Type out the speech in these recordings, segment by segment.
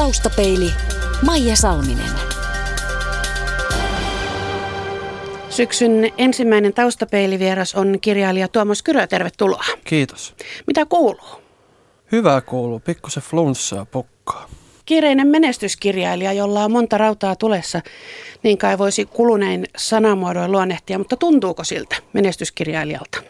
Taustapeili Maija Salminen. Syksyn ensimmäinen taustapeilivieras on kirjailija Tuomas Kyrö. Tervetuloa. Kiitos. Mitä kuuluu? Hyvää kuuluu. Pikkusen flunssaa pukkaa. Kiireinen menestyskirjailija, jolla on monta rautaa tulessa, niin kai voisi kulunein sanamuodoin luonnehtia, mutta tuntuuko siltä menestyskirjailijalta?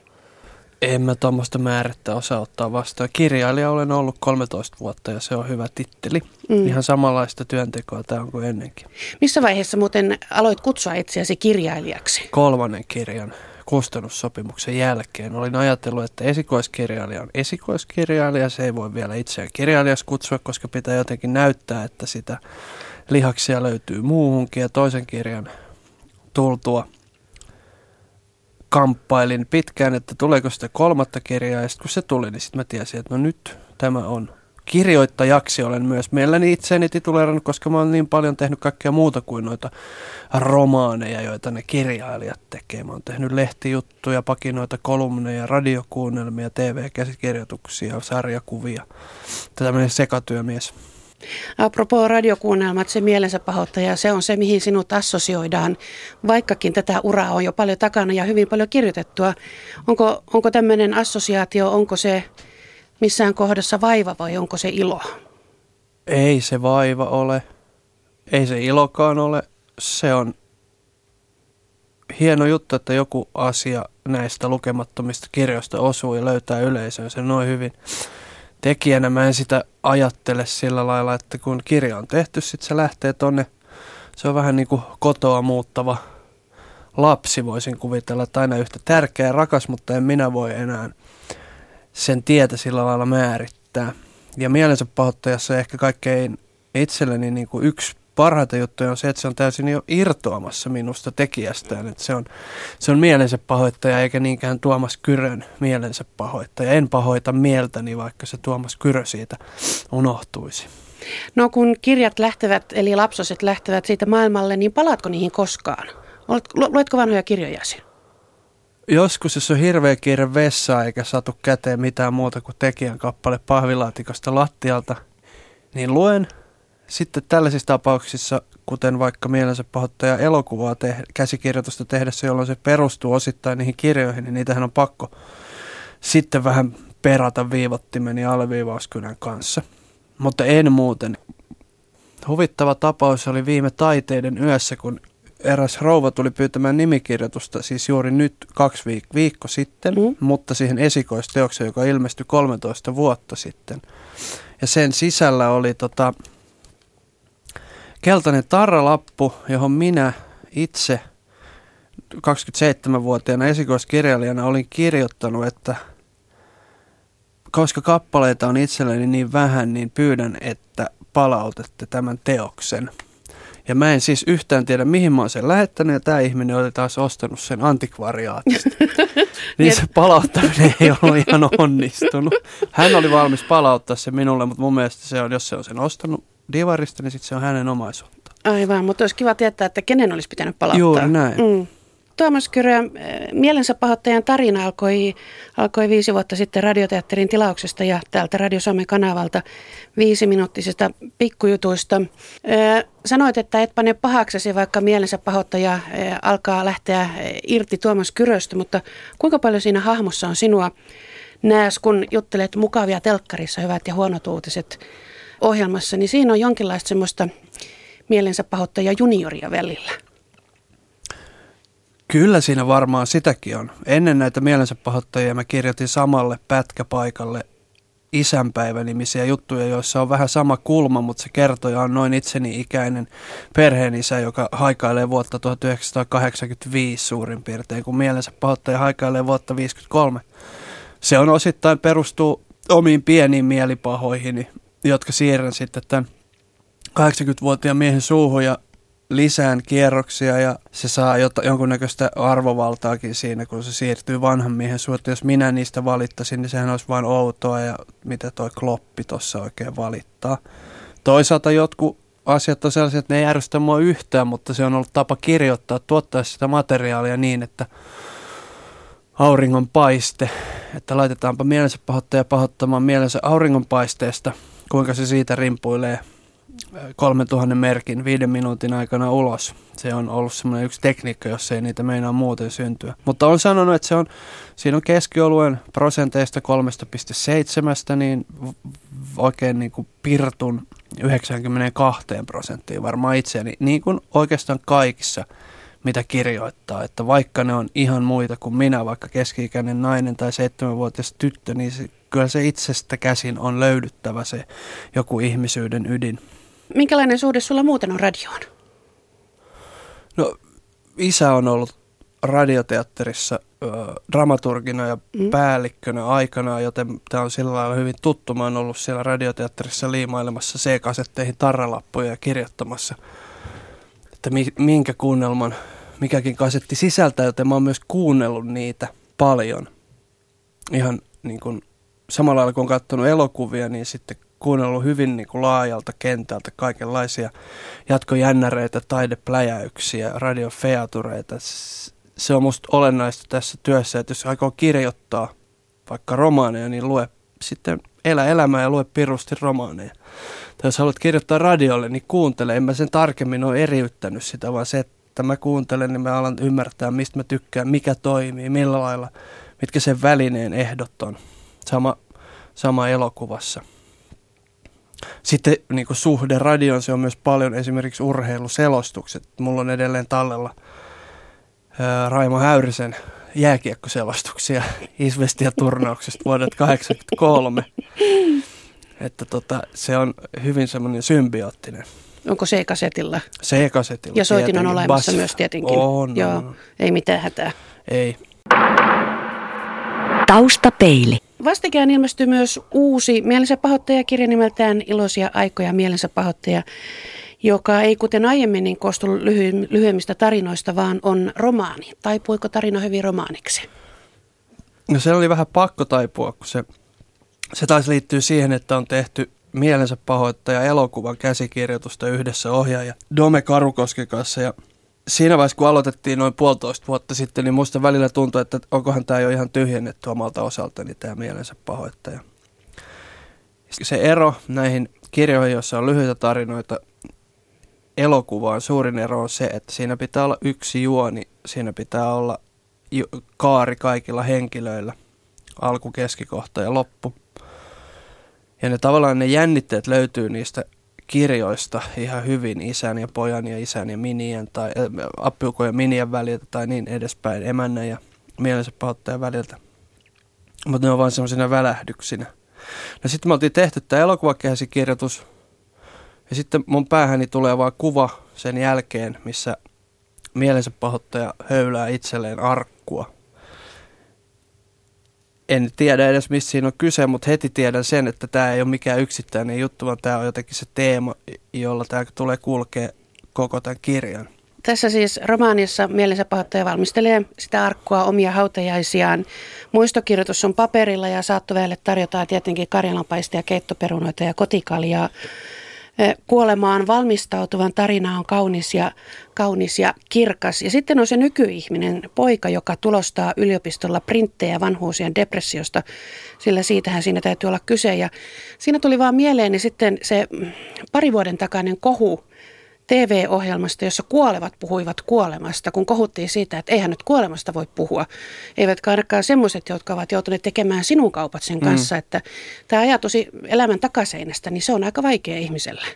En mä tuommoista määrättä osaa ottaa vastaan. Kirjailija olen ollut 13 vuotta ja se on hyvä titteli. Mm. Ihan samanlaista työntekoa tämä on kuin ennenkin. Missä vaiheessa muuten aloit kutsua itseäsi kirjailijaksi? Kolmannen kirjan kustannussopimuksen jälkeen olin ajatellut, että esikoiskirjailija on esikoiskirjailija. Se ei voi vielä itseään kirjailijaksi kutsua, koska pitää jotenkin näyttää, että sitä lihaksia löytyy muuhunkin. Ja toisen kirjan tultua kamppailin pitkään, että tuleeko sitä kolmatta kirjaa. Ja sitten kun se tuli, niin sitten mä tiesin, että no nyt tämä on kirjoittajaksi olen myös mielelläni itseäni tituleerannut, koska mä olen niin paljon tehnyt kaikkea muuta kuin noita romaaneja, joita ne kirjailijat tekee. Mä oon tehnyt lehtijuttuja, pakinoita, kolumneja, radiokuunnelmia, TV-käsikirjoituksia, sarjakuvia. Tällainen sekatyömies. Apropos radiokuunnelmat, se mielensä pahoittaja, se on se, mihin sinut assosioidaan, vaikkakin tätä uraa on jo paljon takana ja hyvin paljon kirjoitettua. Onko, onko tämmöinen assosiaatio, onko se missään kohdassa vaiva vai onko se ilo? Ei se vaiva ole. Ei se ilokaan ole. Se on hieno juttu, että joku asia näistä lukemattomista kirjoista osuu ja löytää yleisön se noin hyvin. Tekijänä mä en sitä ajattele sillä lailla, että kun kirja on tehty, sitten se lähtee tonne. Se on vähän niin kuin kotoa muuttava lapsi, voisin kuvitella, että aina yhtä tärkeä ja rakas, mutta en minä voi enää sen tietä sillä lailla määrittää. Ja mielensä pahoittajassa ehkä kaikkein itselleni niin kuin yksi parhaita juttuja on se, että se on täysin jo irtoamassa minusta tekijästään. Että se, on, se on mielensä pahoittaja eikä niinkään Tuomas Kyrön mielensä pahoittaja. En pahoita mieltäni, vaikka se Tuomas Kyrö siitä unohtuisi. No kun kirjat lähtevät, eli lapsoset lähtevät siitä maailmalle, niin palaatko niihin koskaan? Luetko vanhoja kirjojasi? joskus, jos on hirveä kiire vessaa eikä saatu käteen mitään muuta kuin tekijän kappale pahvilaatikosta lattialta, niin luen. Sitten tällaisissa tapauksissa, kuten vaikka mielensä pahoittaja elokuvaa te- käsikirjoitusta tehdessä, jolloin se perustuu osittain niihin kirjoihin, niin niitähän on pakko sitten vähän perata viivottimen ja alleviivauskynän kanssa. Mutta en muuten. Huvittava tapaus oli viime taiteiden yössä, kun eräs rouva tuli pyytämään nimikirjoitusta siis juuri nyt kaksi viik- viikko sitten, mm. mutta siihen esikoisteokseen, joka ilmestyi 13 vuotta sitten. Ja sen sisällä oli tota, keltainen tarralappu, johon minä itse 27-vuotiaana esikoiskirjailijana olin kirjoittanut, että koska kappaleita on itselleni niin vähän, niin pyydän, että palautette tämän teoksen. Ja mä en siis yhtään tiedä, mihin mä oon sen lähettänyt, ja tämä ihminen oli taas ostanut sen antikvariaatista. niin se palauttaminen ei ollut ihan onnistunut. Hän oli valmis palauttaa se minulle, mutta mun mielestä se on, jos se on sen ostanut divarista, niin sitten se on hänen omaisuutta. Aivan, mutta olisi kiva tietää, että kenen olisi pitänyt palauttaa. Juuri näin. Mm. Tuomas Kyrö, äh, mielensä pahoittajan tarina alkoi, alkoi viisi vuotta sitten radioteatterin tilauksesta ja täältä Radio Suomen kanavalta viisiminuuttisista pikkujutuista. Äh, sanoit, että et pane pahaksesi, vaikka mielensä pahoittaja äh, alkaa lähteä irti Tuomas Kyröstä, mutta kuinka paljon siinä hahmossa on sinua näes, kun juttelet mukavia telkkarissa, hyvät ja huonot uutiset ohjelmassa, niin siinä on jonkinlaista semmoista mielensä pahoittaja junioria välillä. Kyllä siinä varmaan sitäkin on. Ennen näitä mielensä pahoittajia mä kirjoitin samalle pätkäpaikalle isänpäivänimisiä juttuja, joissa on vähän sama kulma, mutta se kertoja on noin itseni ikäinen perheenisä, joka haikailee vuotta 1985 suurin piirtein, kun mielensä pahoittaja haikailee vuotta 1953. Se on osittain perustuu omiin pieniin mielipahoihin, jotka siirrän sitten tämän 80-vuotiaan miehen suuhun ja lisään kierroksia ja se saa jota, jonkunnäköistä arvovaltaakin siinä, kun se siirtyy vanhan miehen suhteen. Jos minä niistä valittaisin, niin sehän olisi vain outoa ja mitä toi kloppi tuossa oikein valittaa. Toisaalta jotkut asiat on sellaisia, että ne ei järjestä mua yhtään, mutta se on ollut tapa kirjoittaa, tuottaa sitä materiaalia niin, että auringon paiste, että laitetaanpa mielensä pahoittaja pahoittamaan mielensä auringon paisteesta, kuinka se siitä rimpuilee 3000 merkin viiden minuutin aikana ulos. Se on ollut semmoinen yksi tekniikka, jos ei niitä meinaa muuten syntyä. Mutta on sanonut, että se on, siinä on keskioluen prosenteista 3,7, niin oikein niin kuin pirtun 92 prosenttiin varmaan itseäni, niin kuin oikeastaan kaikissa, mitä kirjoittaa. Että vaikka ne on ihan muita kuin minä, vaikka keski-ikäinen nainen tai seitsemänvuotias tyttö, niin se, kyllä se itsestä käsin on löydyttävä se joku ihmisyyden ydin. Minkälainen suhde sulla muuten on radioon? No isä on ollut radioteatterissa ö, dramaturgina ja mm. päällikkönä aikanaan, joten tämä on sillä lailla hyvin tuttu. Mä oon ollut siellä radioteatterissa liimailemassa C-kasetteihin tarralappuja ja kirjoittamassa, että mi- minkä kuunnelman mikäkin kasetti sisältää, joten mä oon myös kuunnellut niitä paljon. Ihan niin kuin samalla lailla kun on katsonut elokuvia, niin sitten kuunnellut hyvin niin kuin laajalta kentältä kaikenlaisia jatkojännäreitä, taidepläjäyksiä, radiofeatureita. Se on musta olennaista tässä työssä, että jos aikoo kirjoittaa vaikka romaaneja, niin lue sitten elä elämää ja lue pirusti romaaneja. Tai jos haluat kirjoittaa radiolle, niin kuuntele. En mä sen tarkemmin ole eriyttänyt sitä, vaan se, että mä kuuntelen, niin mä alan ymmärtää, mistä mä tykkään, mikä toimii, millä lailla, mitkä sen välineen ehdot on. Sama, sama elokuvassa. Sitten niin kuin suhde radioon, se on myös paljon esimerkiksi urheiluselostukset. Mulla on edelleen tallella ää, Raimo Häyrisen jääkiekkoselostuksia Isvestia-turnauksesta vuodet 1983. Että tota, se on hyvin semmoinen symbioottinen. Onko C-kasetilla? C-kasetilla. Ja soitin on olemassa Bas. myös tietenkin. On, Joo, on. ei mitään hätää. Ei. Taustapeili. Vastikään ilmestyi myös uusi mielensä pahoittajakirja nimeltään Iloisia aikoja mielensä pahoittaja, joka ei kuten aiemmin niin koostu lyhy- lyhyemmistä tarinoista, vaan on romaani. Taipuiko tarina hyvin romaaniksi? No se oli vähän pakko taipua, kun se, se taisi liittyä siihen, että on tehty mielensä pahoittaja elokuvan käsikirjoitusta yhdessä ohjaaja Dome Karukosken kanssa ja siinä vaiheessa, kun aloitettiin noin puolitoista vuotta sitten, niin musta välillä tuntui, että onkohan tämä jo ihan tyhjennetty omalta osaltani tämä mielensä pahoittaja. Se ero näihin kirjoihin, joissa on lyhyitä tarinoita, elokuvaan suurin ero on se, että siinä pitää olla yksi juoni, siinä pitää olla kaari kaikilla henkilöillä, alku, keskikohta ja loppu. Ja ne tavallaan ne jännitteet löytyy niistä kirjoista ihan hyvin isän ja pojan ja isän ja minien tai äh, appiukon ja minien väliltä tai niin edespäin, emännän ja mielensä pahoittajan väliltä. Mutta ne on vain semmoisina välähdyksinä. No sitten me oltiin tehty tämä elokuvakäsikirjoitus ja sitten mun päähäni tulee vaan kuva sen jälkeen, missä mielensä pahoittaja höylää itselleen arkkua en tiedä edes missä siinä on kyse, mutta heti tiedän sen, että tämä ei ole mikään yksittäinen juttu, vaan tämä on jotenkin se teema, jolla tämä tulee kulkea koko tämän kirjan. Tässä siis romaanissa mielensä pahoittaja valmistelee sitä arkkua omia hautajaisiaan. Muistokirjoitus on paperilla ja saattoväelle tarjotaan tietenkin karjalanpaistia, keittoperunoita ja kotikaljaa. Kuolemaan valmistautuvan tarina on kaunis ja, kaunis ja kirkas. Ja sitten on se nykyihminen, poika, joka tulostaa yliopistolla printtejä vanhuusien depressiosta, sillä siitähän siinä täytyy olla kyse. Ja siinä tuli vaan mieleeni sitten se pari vuoden takainen kohu TV-ohjelmasta, jossa kuolevat puhuivat kuolemasta, kun kohuttiin siitä, että eihän nyt kuolemasta voi puhua. Eivätkä ainakaan semmoiset, jotka ovat joutuneet tekemään sinun kaupat sen mm. kanssa, mm. että tämä ajatus elämän takaseinästä, niin se on aika vaikea ihmiselle.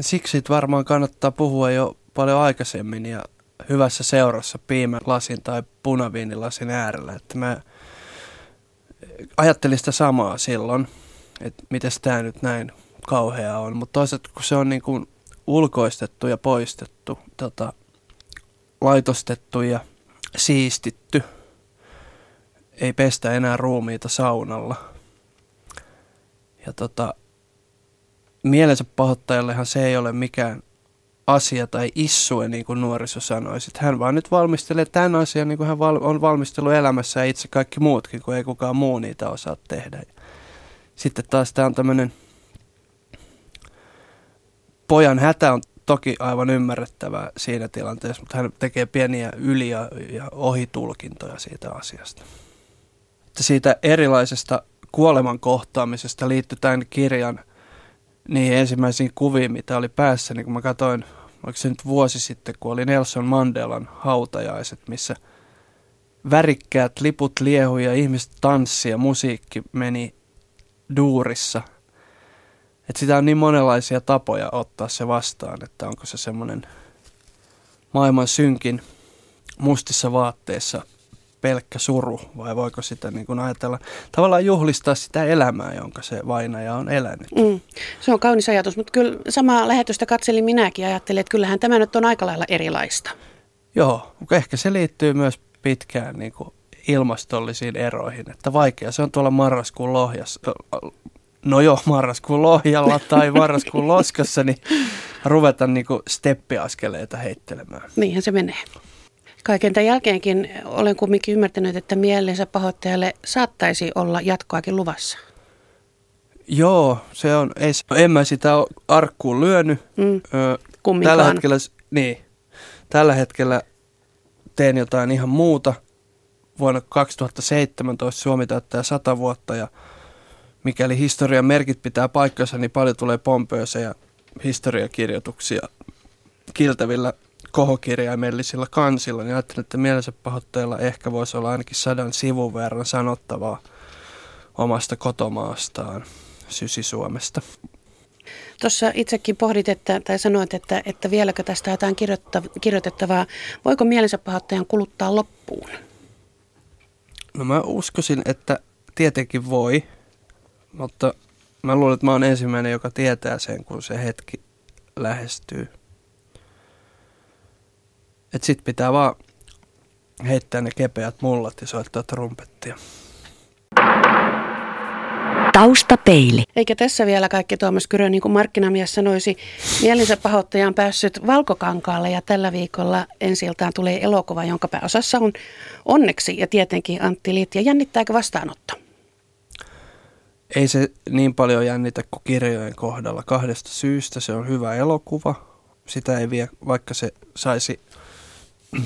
Siksi varmaan kannattaa puhua jo paljon aikaisemmin ja hyvässä seurassa piimälasin tai punaviinilasin äärellä. Että mä ajattelin sitä samaa silloin, että miten tämä nyt näin kauhea on. Mutta toisaalta kun se on niin kuin ulkoistettu ja poistettu, tota, laitostettu ja siistitty. Ei pestä enää ruumiita saunalla. Ja tota, mielensä pahoittajallehan se ei ole mikään asia tai issue, niin kuin nuoriso sanoisi. Hän vaan nyt valmistelee tämän asian, niin kuin hän on valmistellut elämässä ja itse kaikki muutkin, kun ei kukaan muu niitä osaa tehdä. Sitten taas tämä on tämmöinen pojan hätä on toki aivan ymmärrettävää siinä tilanteessa, mutta hän tekee pieniä yli- ja, ja ohitulkintoja siitä asiasta. Siitä erilaisesta kuoleman kohtaamisesta liittyy tämän kirjan niihin ensimmäisiin kuviin, mitä oli päässä, niin kun mä katsoin, oliko se nyt vuosi sitten, kun oli Nelson Mandelan hautajaiset, missä värikkäät liput liehui ja ihmiset tanssi ja musiikki meni duurissa. Että sitä on niin monenlaisia tapoja ottaa se vastaan, että onko se semmoinen maailman synkin mustissa vaatteissa – pelkkä suru vai voiko sitä niin kuin ajatella, tavallaan juhlistaa sitä elämää, jonka se vainaja on elänyt. Mm, se on kaunis ajatus, mutta kyllä samaa lähetystä katselin minäkin ja ajattelin, että kyllähän tämä nyt on aika lailla erilaista. Joo, mutta ehkä se liittyy myös pitkään niin kuin ilmastollisiin eroihin, että vaikea se on tuolla marraskuun lohjassa, no joo, marraskuun lohjalla tai marraskuun loskassa, niin ruveta niin kuin steppiaskeleita heittelemään. Niinhän se menee. Kaiken tämän jälkeenkin olen kumminkin ymmärtänyt, että mielensä pahoittajalle saattaisi olla jatkoakin luvassa. Joo, se on, ei, en mä sitä arkkuun lyönyt. Mm, tällä hetkellä, niin, tällä hetkellä teen jotain ihan muuta. Vuonna 2017 Suomi täyttää 100 vuotta ja mikäli historian merkit pitää paikkansa, niin paljon tulee pompöösejä historiakirjoituksia kiltävillä kohokirjaimellisilla kansilla, niin ajattelin, että mielensä pahoitteella ehkä voisi olla ainakin sadan sivun verran sanottavaa omasta kotomaastaan, Sysi-Suomesta. Tuossa itsekin pohdit, että, tai sanoit, että, että vieläkö tästä jotain kirjoitettavaa. Voiko mielensä pahoittajan kuluttaa loppuun? No mä uskoisin, että tietenkin voi, mutta mä luulen, että mä oon ensimmäinen, joka tietää sen, kun se hetki lähestyy. Että sit pitää vaan heittää ne kepeät mullat ja soittaa trumpettia. Taustapeili. Eikä tässä vielä kaikki Tuomas Kyrö, niin kuin markkinamies sanoisi, mielensä pahoittaja on päässyt Valkokankaalle ja tällä viikolla ensiltaan tulee elokuva, jonka pääosassa on onneksi ja tietenkin Antti Liit. Ja jännittääkö vastaanotto? Ei se niin paljon jännitä kuin kirjojen kohdalla. Kahdesta syystä se on hyvä elokuva. Sitä ei vie, vaikka se saisi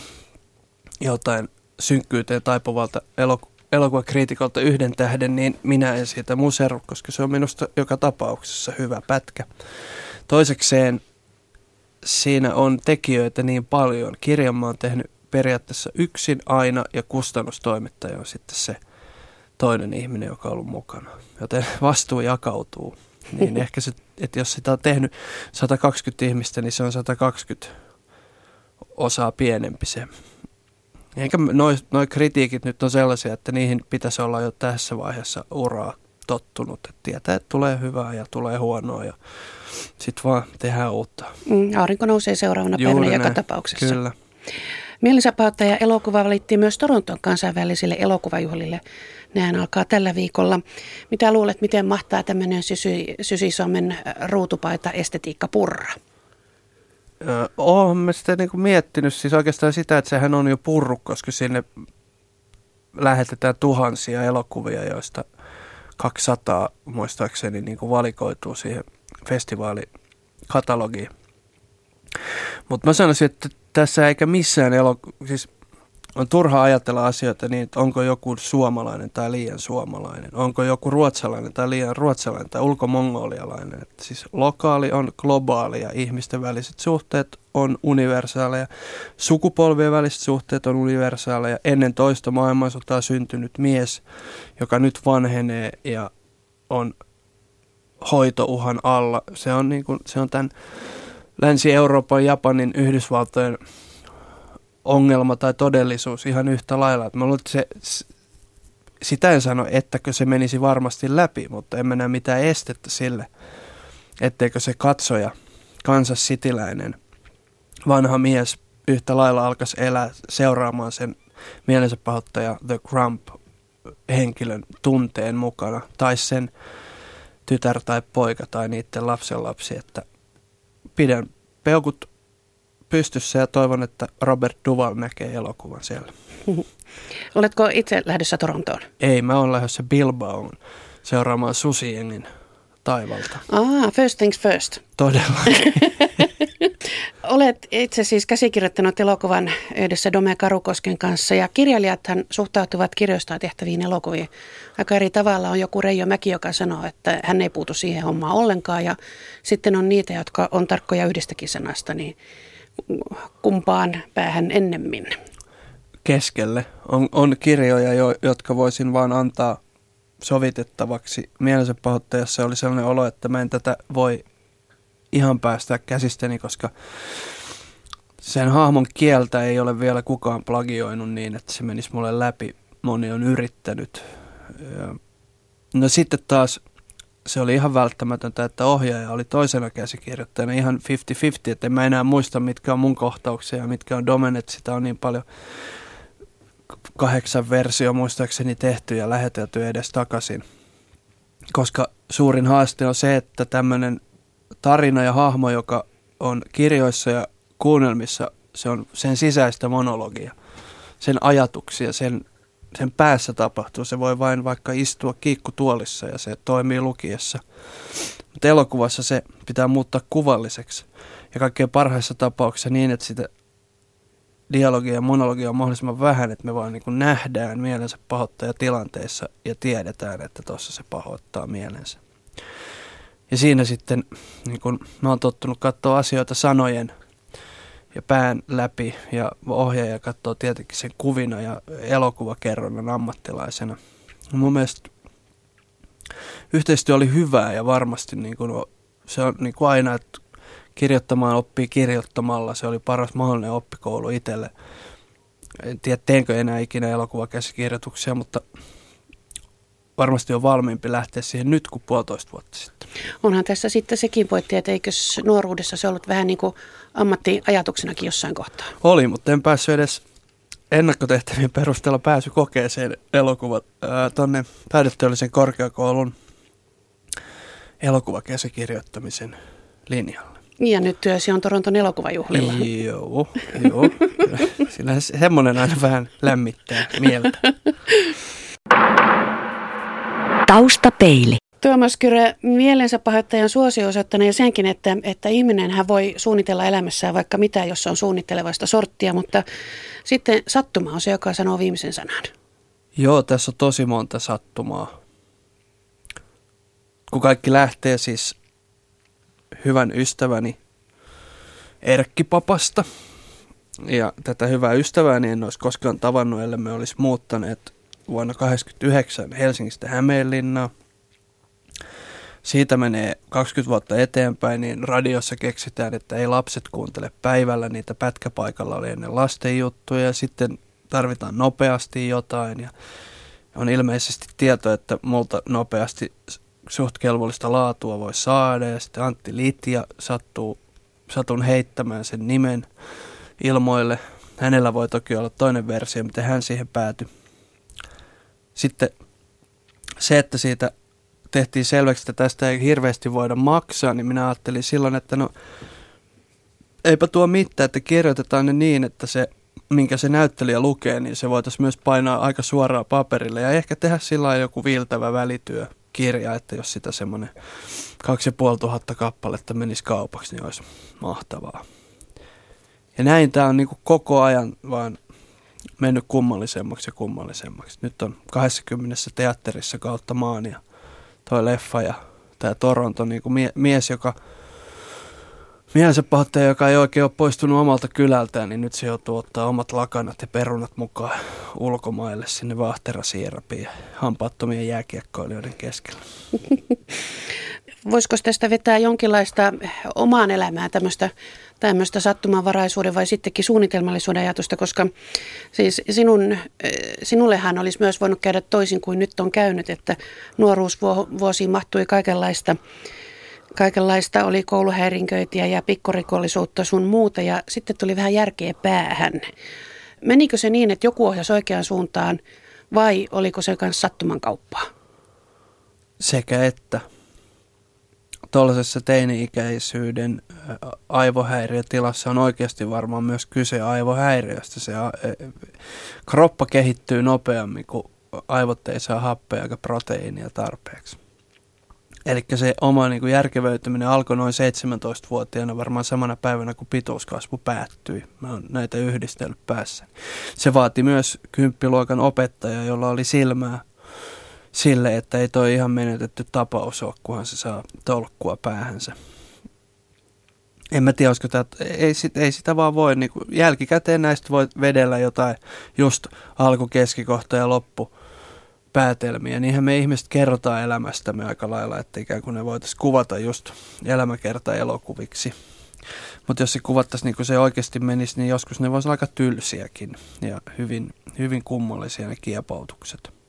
jotain synkkyyteen taipuvalta elok- elokuvakriitikolta yhden tähden, niin minä en siitä museru, koska se on minusta joka tapauksessa hyvä pätkä. Toisekseen siinä on tekijöitä niin paljon. Kirjan mä oon tehnyt periaatteessa yksin aina ja kustannustoimittaja on sitten se toinen ihminen, joka on ollut mukana. Joten vastuu jakautuu. Niin ehkä se, että jos sitä on tehnyt 120 ihmistä, niin se on 120 osaa pienempi se. Eikä noi, noi kritiikit nyt on sellaisia, että niihin pitäisi olla jo tässä vaiheessa uraa tottunut. Että tietää, että tulee hyvää ja tulee huonoa ja sitten vaan tehdään uutta. Mm, aurinko nousee seuraavana Juuri päivänä näin. joka tapauksessa. Kyllä. Ja elokuva valittiin myös Toronton kansainvälisille elokuvajuhlille. Näin alkaa tällä viikolla. Mitä luulet, miten mahtaa tämmöinen Sysi, Sysisomen ruutupaita estetiikka purra? Olen mä sitä niinku miettinyt, siis oikeastaan sitä, että sehän on jo purru, koska sinne lähetetään tuhansia elokuvia, joista 200 muistaakseni niin kuin valikoituu siihen festivaalikatalogiin. Mutta mä sanoisin, että tässä eikä missään elokuvissa, siis on turha ajatella asioita niin, että onko joku suomalainen tai liian suomalainen, onko joku ruotsalainen tai liian ruotsalainen tai ulkomongolialainen. Että siis lokaali on globaali ja ihmisten väliset suhteet on universaaleja, sukupolvien väliset suhteet on universaaleja. Ennen toista maailmansotaa syntynyt mies, joka nyt vanhenee ja on hoitouhan alla. Se on, niin kuin, se on tämän Länsi-Euroopan, Japanin, Yhdysvaltojen ongelma tai todellisuus ihan yhtä lailla. Mä luulen, että se, sitä en sano, ettäkö se menisi varmasti läpi, mutta en näe mitään estettä sille, etteikö se katsoja, kansas sitiläinen, vanha mies yhtä lailla alkaisi elää seuraamaan sen mielensä pahoittaja The Grump henkilön tunteen mukana, tai sen tytär tai poika tai niiden lapsenlapsi, että pidän peukut pystyssä ja toivon, että Robert Duval näkee elokuvan siellä. Oletko itse lähdössä Torontoon? Ei, mä oon lähdössä Bilbaoon seuraamaan Susiengin taivalta. Ah, first things first. Todella. olet itse siis käsikirjoittanut elokuvan yhdessä Dome Karukosken kanssa ja kirjailijathan suhtautuvat kirjoistaan tehtäviin elokuviin aika eri tavalla. On joku Reijo Mäki, joka sanoo, että hän ei puutu siihen hommaan ollenkaan ja sitten on niitä, jotka on tarkkoja yhdestäkin sanasta, niin kumpaan päähän ennemmin? Keskelle. On, on kirjoja, jo, jotka voisin vaan antaa sovitettavaksi. Mielensä pahoittajassa oli sellainen olo, että mä en tätä voi ihan päästä käsistäni, koska sen hahmon kieltä ei ole vielä kukaan plagioinut niin, että se menisi mulle läpi. Moni on yrittänyt. No sitten taas se oli ihan välttämätöntä, että ohjaaja oli toisena käsikirjoittajana ihan 50-50, että en mä enää muista, mitkä on mun kohtauksia ja mitkä on Domenet. Sitä on niin paljon kahdeksan versio muistaakseni tehty ja lähetelty edes takaisin. Koska suurin haaste on se, että tämmöinen tarina ja hahmo, joka on kirjoissa ja kuunnelmissa, se on sen sisäistä monologia, sen ajatuksia, sen, sen päässä tapahtuu. Se voi vain vaikka istua kiikkutuolissa ja se toimii lukiessa. Mutta elokuvassa se pitää muuttaa kuvalliseksi. Ja kaikkein parhaissa tapauksissa niin, että sitä dialogia ja monologia on mahdollisimman vähän, että me vaan niin nähdään mielensä pahoittaja tilanteessa ja tiedetään, että tuossa se pahoittaa mielensä. Ja siinä sitten, niin kun mä oon tottunut katsoa asioita sanojen ja pään läpi ja ohjaaja katsoo tietenkin sen kuvina ja elokuvakerronnan ammattilaisena. Mun mielestä yhteistyö oli hyvää ja varmasti niin kun, se on niin kuin aina, että kirjoittamaan oppii kirjoittamalla. Se oli paras mahdollinen oppikoulu itselle. En tiedä, teenkö enää ikinä elokuvakäsikirjoituksia, mutta varmasti on valmiimpi lähteä siihen nyt kuin puolitoista vuotta sitten. Onhan tässä sitten sekin pointti, että eikö nuoruudessa se ollut vähän niin kuin ammattiajatuksenakin jossain kohtaa? Oli, mutta en päässyt edes ennakkotehtävien perusteella pääsy kokeeseen elokuvat tuonne taideteollisen korkeakoulun elokuvakäsikirjoittamisen linjalle. Ja nyt työsi on Toronton elokuvajuhlilla. Joo, joo. Sillä semmoinen aina vähän lämmittää mieltä. Taustapeili. Tuomas Kyrö, mielensä pahoittajan suosio osoittaneen senkin, että, että ihminen hän voi suunnitella elämässään vaikka mitä, jos on suunnittelevasta sorttia, mutta sitten sattuma on se, joka sanoo viimeisen sanan. Joo, tässä on tosi monta sattumaa. Kun kaikki lähtee siis hyvän ystäväni Erkkipapasta. Ja tätä hyvää ystävääni en olisi koskaan tavannut, ellei me olisi muuttaneet vuonna 1989 Helsingistä Hämeenlinnaa. Siitä menee 20 vuotta eteenpäin, niin radiossa keksitään, että ei lapset kuuntele päivällä, niitä pätkäpaikalla oli ennen lasten juttuja ja sitten tarvitaan nopeasti jotain ja on ilmeisesti tieto, että multa nopeasti suht kelvollista laatua voi saada ja sitten Antti Litja sattuu, satun heittämään sen nimen ilmoille. Hänellä voi toki olla toinen versio, miten hän siihen päätyi. Sitten se, että siitä tehtiin selväksi, että tästä ei hirveästi voida maksaa, niin minä ajattelin silloin, että no eipä tuo mitään, että kirjoitetaan ne niin, että se, minkä se näyttelijä lukee, niin se voitaisiin myös painaa aika suoraan paperille ja ehkä tehdä sillä joku viiltävä välityö kirja, että jos sitä semmoinen kaksi ja puoli tuhatta kappaletta menisi kaupaksi, niin olisi mahtavaa. Ja näin tämä on niin koko ajan vaan mennyt kummallisemmaksi ja kummallisemmaksi. Nyt on 20 teatterissa kautta maan ja toi leffa ja tämä Toronto niin kuin mie- mies, joka Mielensä pahoittaja, joka ei oikein ole poistunut omalta kylältään, niin nyt se joutuu ottaa omat lakanat ja perunat mukaan ulkomaille sinne vaahterasiirapiin ja hampaattomien jääkiekkoilijoiden keskellä. Voisiko tästä vetää jonkinlaista omaan elämään tämmöistä, tämmöistä sattumanvaraisuuden vai sittenkin suunnitelmallisuuden ajatusta, koska siis sinun, sinullehan olisi myös voinut käydä toisin kuin nyt on käynyt, että nuoruusvuosiin mahtui kaikenlaista kaikenlaista oli kouluhäirinköitiä ja pikkurikollisuutta sun muuta ja sitten tuli vähän järkeä päähän. Menikö se niin, että joku ohjasi oikeaan suuntaan vai oliko se myös sattuman kauppaa? Sekä että. Tuollaisessa teini-ikäisyyden aivohäiriötilassa on oikeasti varmaan myös kyse aivohäiriöstä. Se kroppa kehittyy nopeammin, kun aivot ei saa happea eikä proteiinia tarpeeksi. Eli se oma niin kuin järkevöityminen alkoi noin 17-vuotiaana varmaan samana päivänä, kun pituuskasvu päättyi. Mä oon näitä yhdistellyt päässä. Se vaati myös kymppiluokan opettaja, jolla oli silmää sille, että ei toi ihan menetetty tapaus ole, kunhan se saa tolkkua päähänsä. En mä tiedä, olisiko tämä, ei, ei sitä vaan voi, niin kuin, jälkikäteen näistä voi vedellä jotain just alku, keskikohta ja loppu päätelmiä. Niinhän me ihmiset kerrotaan elämästämme aika lailla, että ikään kuin ne voitaisiin kuvata just elämäkerta elokuviksi. Mutta jos se kuvattaisiin niin kuin se oikeasti menisi, niin joskus ne voisi olla aika tylsiäkin ja hyvin, hyvin kummallisia ne kiepautukset.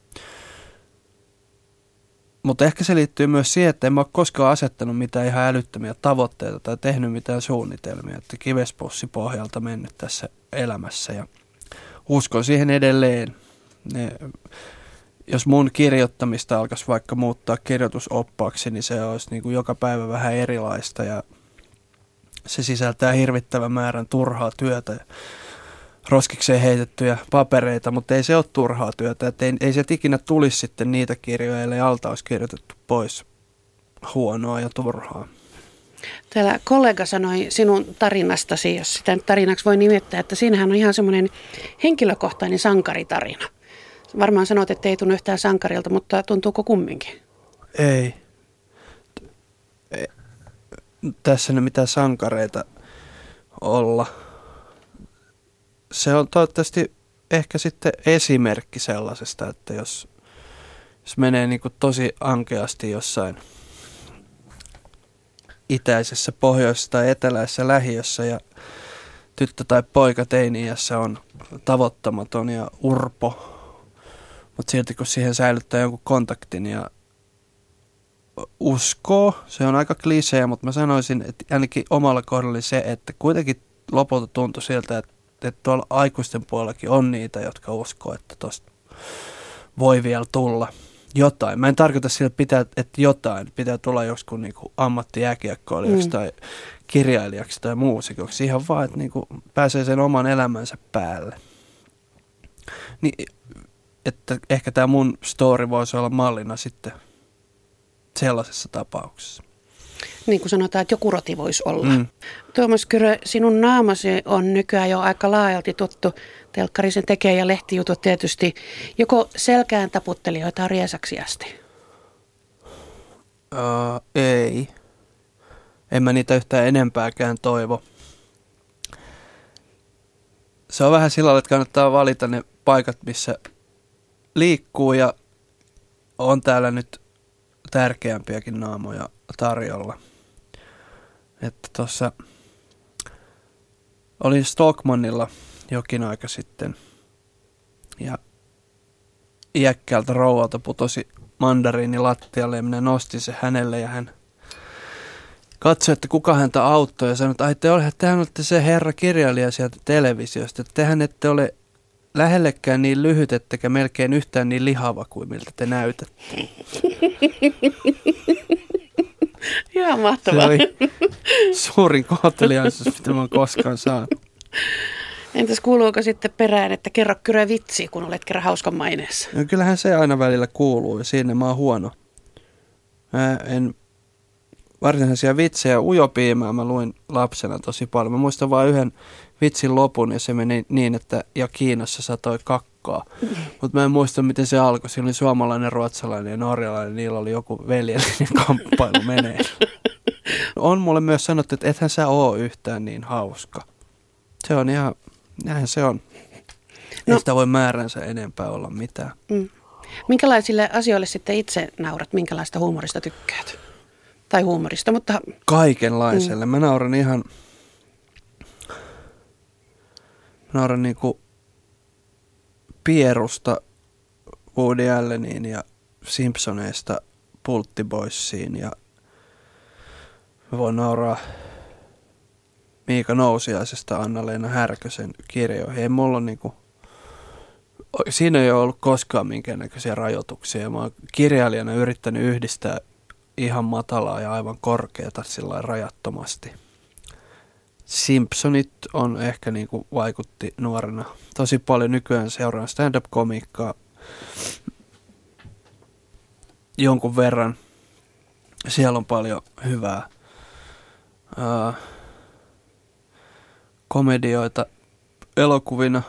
Mutta ehkä se liittyy myös siihen, että en mä ole koskaan asettanut mitään ihan älyttömiä tavoitteita tai tehnyt mitään suunnitelmia, että kivespussi pohjalta mennyt tässä elämässä ja uskon siihen edelleen. Ne, jos mun kirjoittamista alkaisi vaikka muuttaa kirjoitusoppaaksi, niin se olisi niin kuin joka päivä vähän erilaista ja se sisältää hirvittävän määrän turhaa työtä roskikseen heitettyjä papereita, mutta ei se ole turhaa työtä. Että ei, ei se ikinä tulisi sitten niitä kirjoja, ellei alta olisi kirjoitettu pois huonoa ja turhaa. Täällä kollega sanoi sinun tarinastasi, jos sitä tarinaksi voi nimettää, että siinähän on ihan semmoinen henkilökohtainen sankaritarina. Varmaan sanot, että ei tunnu yhtään sankarilta, mutta tuntuuko kumminkin? Ei. Tässä ei mitään sankareita olla se on toivottavasti ehkä sitten esimerkki sellaisesta, että jos, jos menee niin kuin tosi ankeasti jossain itäisessä, pohjoisessa tai eteläisessä lähiössä ja tyttö tai poika teiniässä on tavoittamaton ja urpo, mutta silti kun siihen säilyttää jonkun kontaktin ja uskoo, se on aika klisee, mutta mä sanoisin, että ainakin omalla kohdalla se, että kuitenkin lopulta tuntui siltä, että että tuolla aikuisten puolellakin on niitä, jotka uskoo, että tuosta voi vielä tulla jotain. Mä en tarkoita sillä, että, pitää, että jotain pitää tulla joskus niin ammattijääkiekkoilijaksi mm. tai kirjailijaksi tai muusikoksi. Ihan vaan, että niin kuin pääsee sen oman elämänsä päälle. Niin, että ehkä tämä mun story voisi olla mallina sitten sellaisessa tapauksessa niin kuin sanotaan, että joku roti voisi olla. Mm. Tuomas Kyrö, sinun naamasi on nykyään jo aika laajalti tuttu. Telkkarisen tekee ja lehtijutut tietysti. Joko selkään taputtelijoita riesaksi asti? Uh, ei. En mä niitä yhtään enempääkään toivo. Se on vähän sillä että kannattaa valita ne paikat, missä liikkuu ja on täällä nyt tärkeämpiäkin naamoja tarjolla. Että tuossa olin Stockmannilla jokin aika sitten ja iäkkäältä rouvalta putosi mandariini lattialle ja minä nostin se hänelle ja hän katsoi, että kuka häntä auttoi ja sanoi, että ai te olette, tehän olette se herra kirjailija sieltä televisiosta, että tehän ette ole lähellekään niin lyhyt, ettekä melkein yhtään niin lihava kuin miltä te näytätte. Ihan mahtavaa. Se oli suurin kohteliaisuus, mitä mä oon koskaan saanut. Entäs kuuluuko sitten perään, että kerro kyrä vitsi, kun olet kerran hauskan maineessa? No kyllähän se aina välillä kuuluu ja siinä mä oon huono. Mä en varsinaisia vitsejä ujopiimää mä luin lapsena tosi paljon. Mä muistan vain yhden vitsin lopun ja se meni niin, että ja Kiinassa satoi kakkaa. Mutta mä en muista, miten se alkoi. Siinä oli suomalainen, ruotsalainen ja norjalainen. Niillä oli joku veljellinen kamppailu menee. On mulle myös sanottu, että ethän sä oo yhtään niin hauska. Se on ihan, näinhän se on. No. Ei sitä voi määränsä enempää olla mitään. Mm. Minkälaisille asioille sitten itse naurat? Minkälaista huumorista tykkäät? Tai huumorista, mutta... Kaikenlaiselle. Mm. Mä nauran ihan nauran niinku Pierusta Woody Alleniin ja Simpsoneista Pulttiboysiin ja mä voin nauraa Miika Nousiaisesta Anna-Leena Härkösen kirjoihin. Ei mulla on niinku, siinä ei ole ollut koskaan minkäännäköisiä rajoituksia. Mä oon kirjailijana yrittänyt yhdistää ihan matalaa ja aivan korkeata sillä rajattomasti. Simpsonit on ehkä niin kuin vaikutti nuorena tosi paljon. Nykyään seuraan stand-up-komiikkaa jonkun verran. Siellä on paljon hyvää ää, komedioita elokuvina.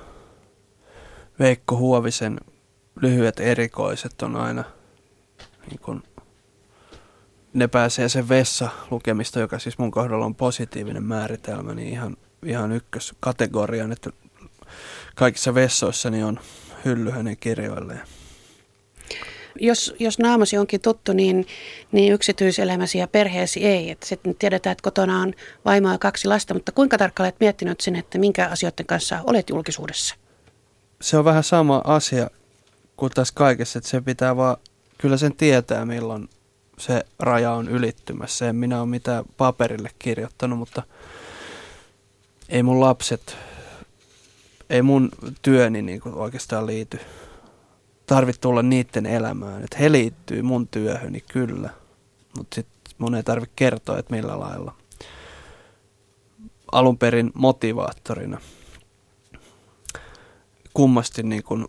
Veikko Huovisen lyhyet erikoiset on aina niin kun, ne pääsee sen vessa lukemista, joka siis mun kohdalla on positiivinen määritelmä, niin ihan, ihan ykköskategorian, että kaikissa vessoissa niin on hylly hänen kirjoilleen. Jos, jos naamasi onkin tuttu, niin, niin yksityiselämäsi ja perheesi ei. Että sitten tiedetään, että kotona on vaimoa ja kaksi lasta, mutta kuinka tarkkaan olet miettinyt sen, että minkä asioiden kanssa olet julkisuudessa? Se on vähän sama asia kuin tässä kaikessa, että se pitää vaan, kyllä sen tietää milloin se raja on ylittymässä. En minä ole mitään paperille kirjoittanut, mutta ei mun lapset, ei mun työni niin kuin oikeastaan liity tarvitse tulla niiden elämään. Että he liittyy mun työhöni kyllä, mutta sitten mun ei tarvitse kertoa, että millä lailla. Alun perin motivaattorina. Kummasti niin kun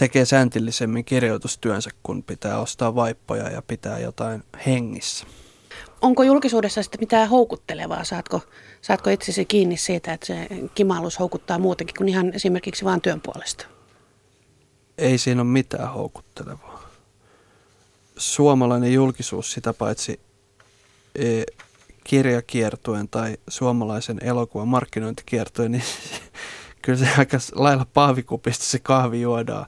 tekee sääntillisemmin kirjoitustyönsä, kun pitää ostaa vaippoja ja pitää jotain hengissä. Onko julkisuudessa sitten mitään houkuttelevaa? Saatko, saatko itsesi kiinni siitä, että se kimallus houkuttaa muutenkin kuin ihan esimerkiksi vain työn puolesta? ei siinä ole mitään houkuttelevaa. Suomalainen julkisuus sitä paitsi e, kirjakiertuen tai suomalaisen elokuvan markkinointikiertuen, niin kyllä se aika lailla paavikupista se kahvi juodaan.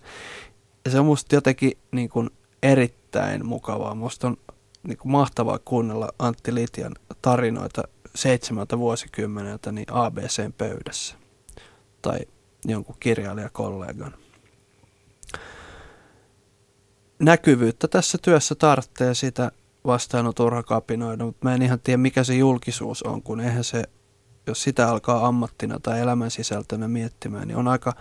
Ja se on musta jotenkin niin kuin erittäin mukavaa. Musta on niin kuin mahtavaa kuunnella Antti Litjan tarinoita seitsemältä vuosikymmeneltä niin ABCn pöydässä tai jonkun kirjailijakollegan näkyvyyttä tässä työssä tarvitsee sitä vastaan on turha kapinoida, mutta mä en ihan tiedä mikä se julkisuus on, kun eihän se, jos sitä alkaa ammattina tai elämän sisältönä miettimään, niin on aika,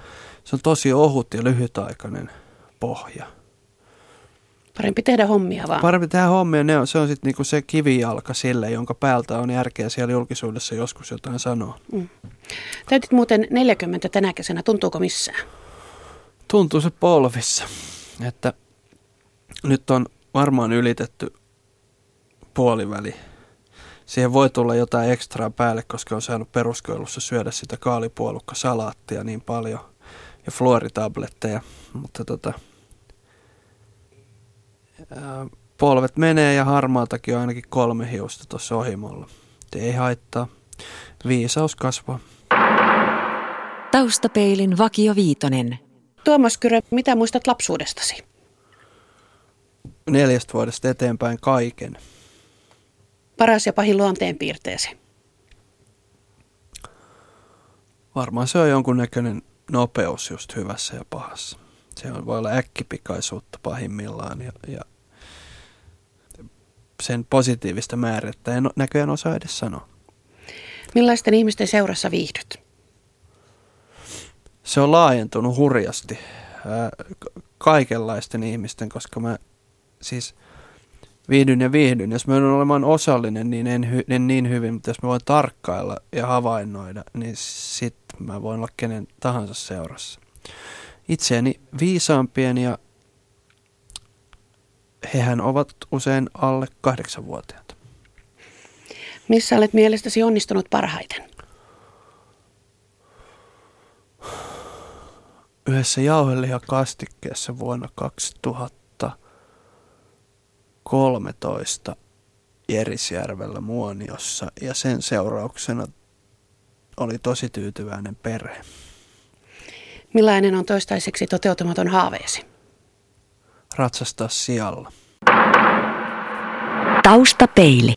se on tosi ohut ja lyhytaikainen pohja. Parempi tehdä hommia vaan. Parempi tehdä hommia, ne on, se on sitten niinku se kivijalka sille, jonka päältä on järkeä siellä julkisuudessa joskus jotain sanoa. Mm. Täytit muuten 40 tänä kesänä, tuntuuko missään? Tuntuu se polvissa, että nyt on varmaan ylitetty puoliväli. Siihen voi tulla jotain ekstraa päälle, koska on saanut peruskoulussa syödä sitä kaalipuolukka salaattia niin paljon ja fluoritabletteja, mutta tota, ää, polvet menee ja harmaatakin on ainakin kolme hiusta tuossa ohimolla. Ei haittaa. Viisaus kasvaa. Taustapeilin Vakio Viitonen. Tuomas Kyrö, mitä muistat lapsuudestasi? neljästä vuodesta eteenpäin kaiken. Paras ja pahin luonteenpiirteesi? Varmaan se on jonkunnäköinen nopeus just hyvässä ja pahassa. Se on, voi olla äkkipikaisuutta pahimmillaan ja, ja sen positiivista määrettä en näköjään osaa edes sanoa. Millaisten ihmisten seurassa viihdyt? Se on laajentunut hurjasti kaikenlaisten ihmisten, koska mä siis viihdyn ja viihdyn. Jos mä joudun olemaan osallinen, niin en, hy, en niin hyvin, mutta jos mä voin tarkkailla ja havainnoida, niin sit mä voin olla kenen tahansa seurassa. Itseäni viisaampien ja hehän ovat usein alle kahdeksanvuotiaat. Missä olet mielestäsi onnistunut parhaiten? Yhdessä jauhelihakastikkeessa vuonna 2000 13 Jerisjärvellä Muoniossa ja sen seurauksena oli tosi tyytyväinen perhe. Millainen on toistaiseksi toteutumaton haaveesi? Ratsastaa sijalla. Taustapeili.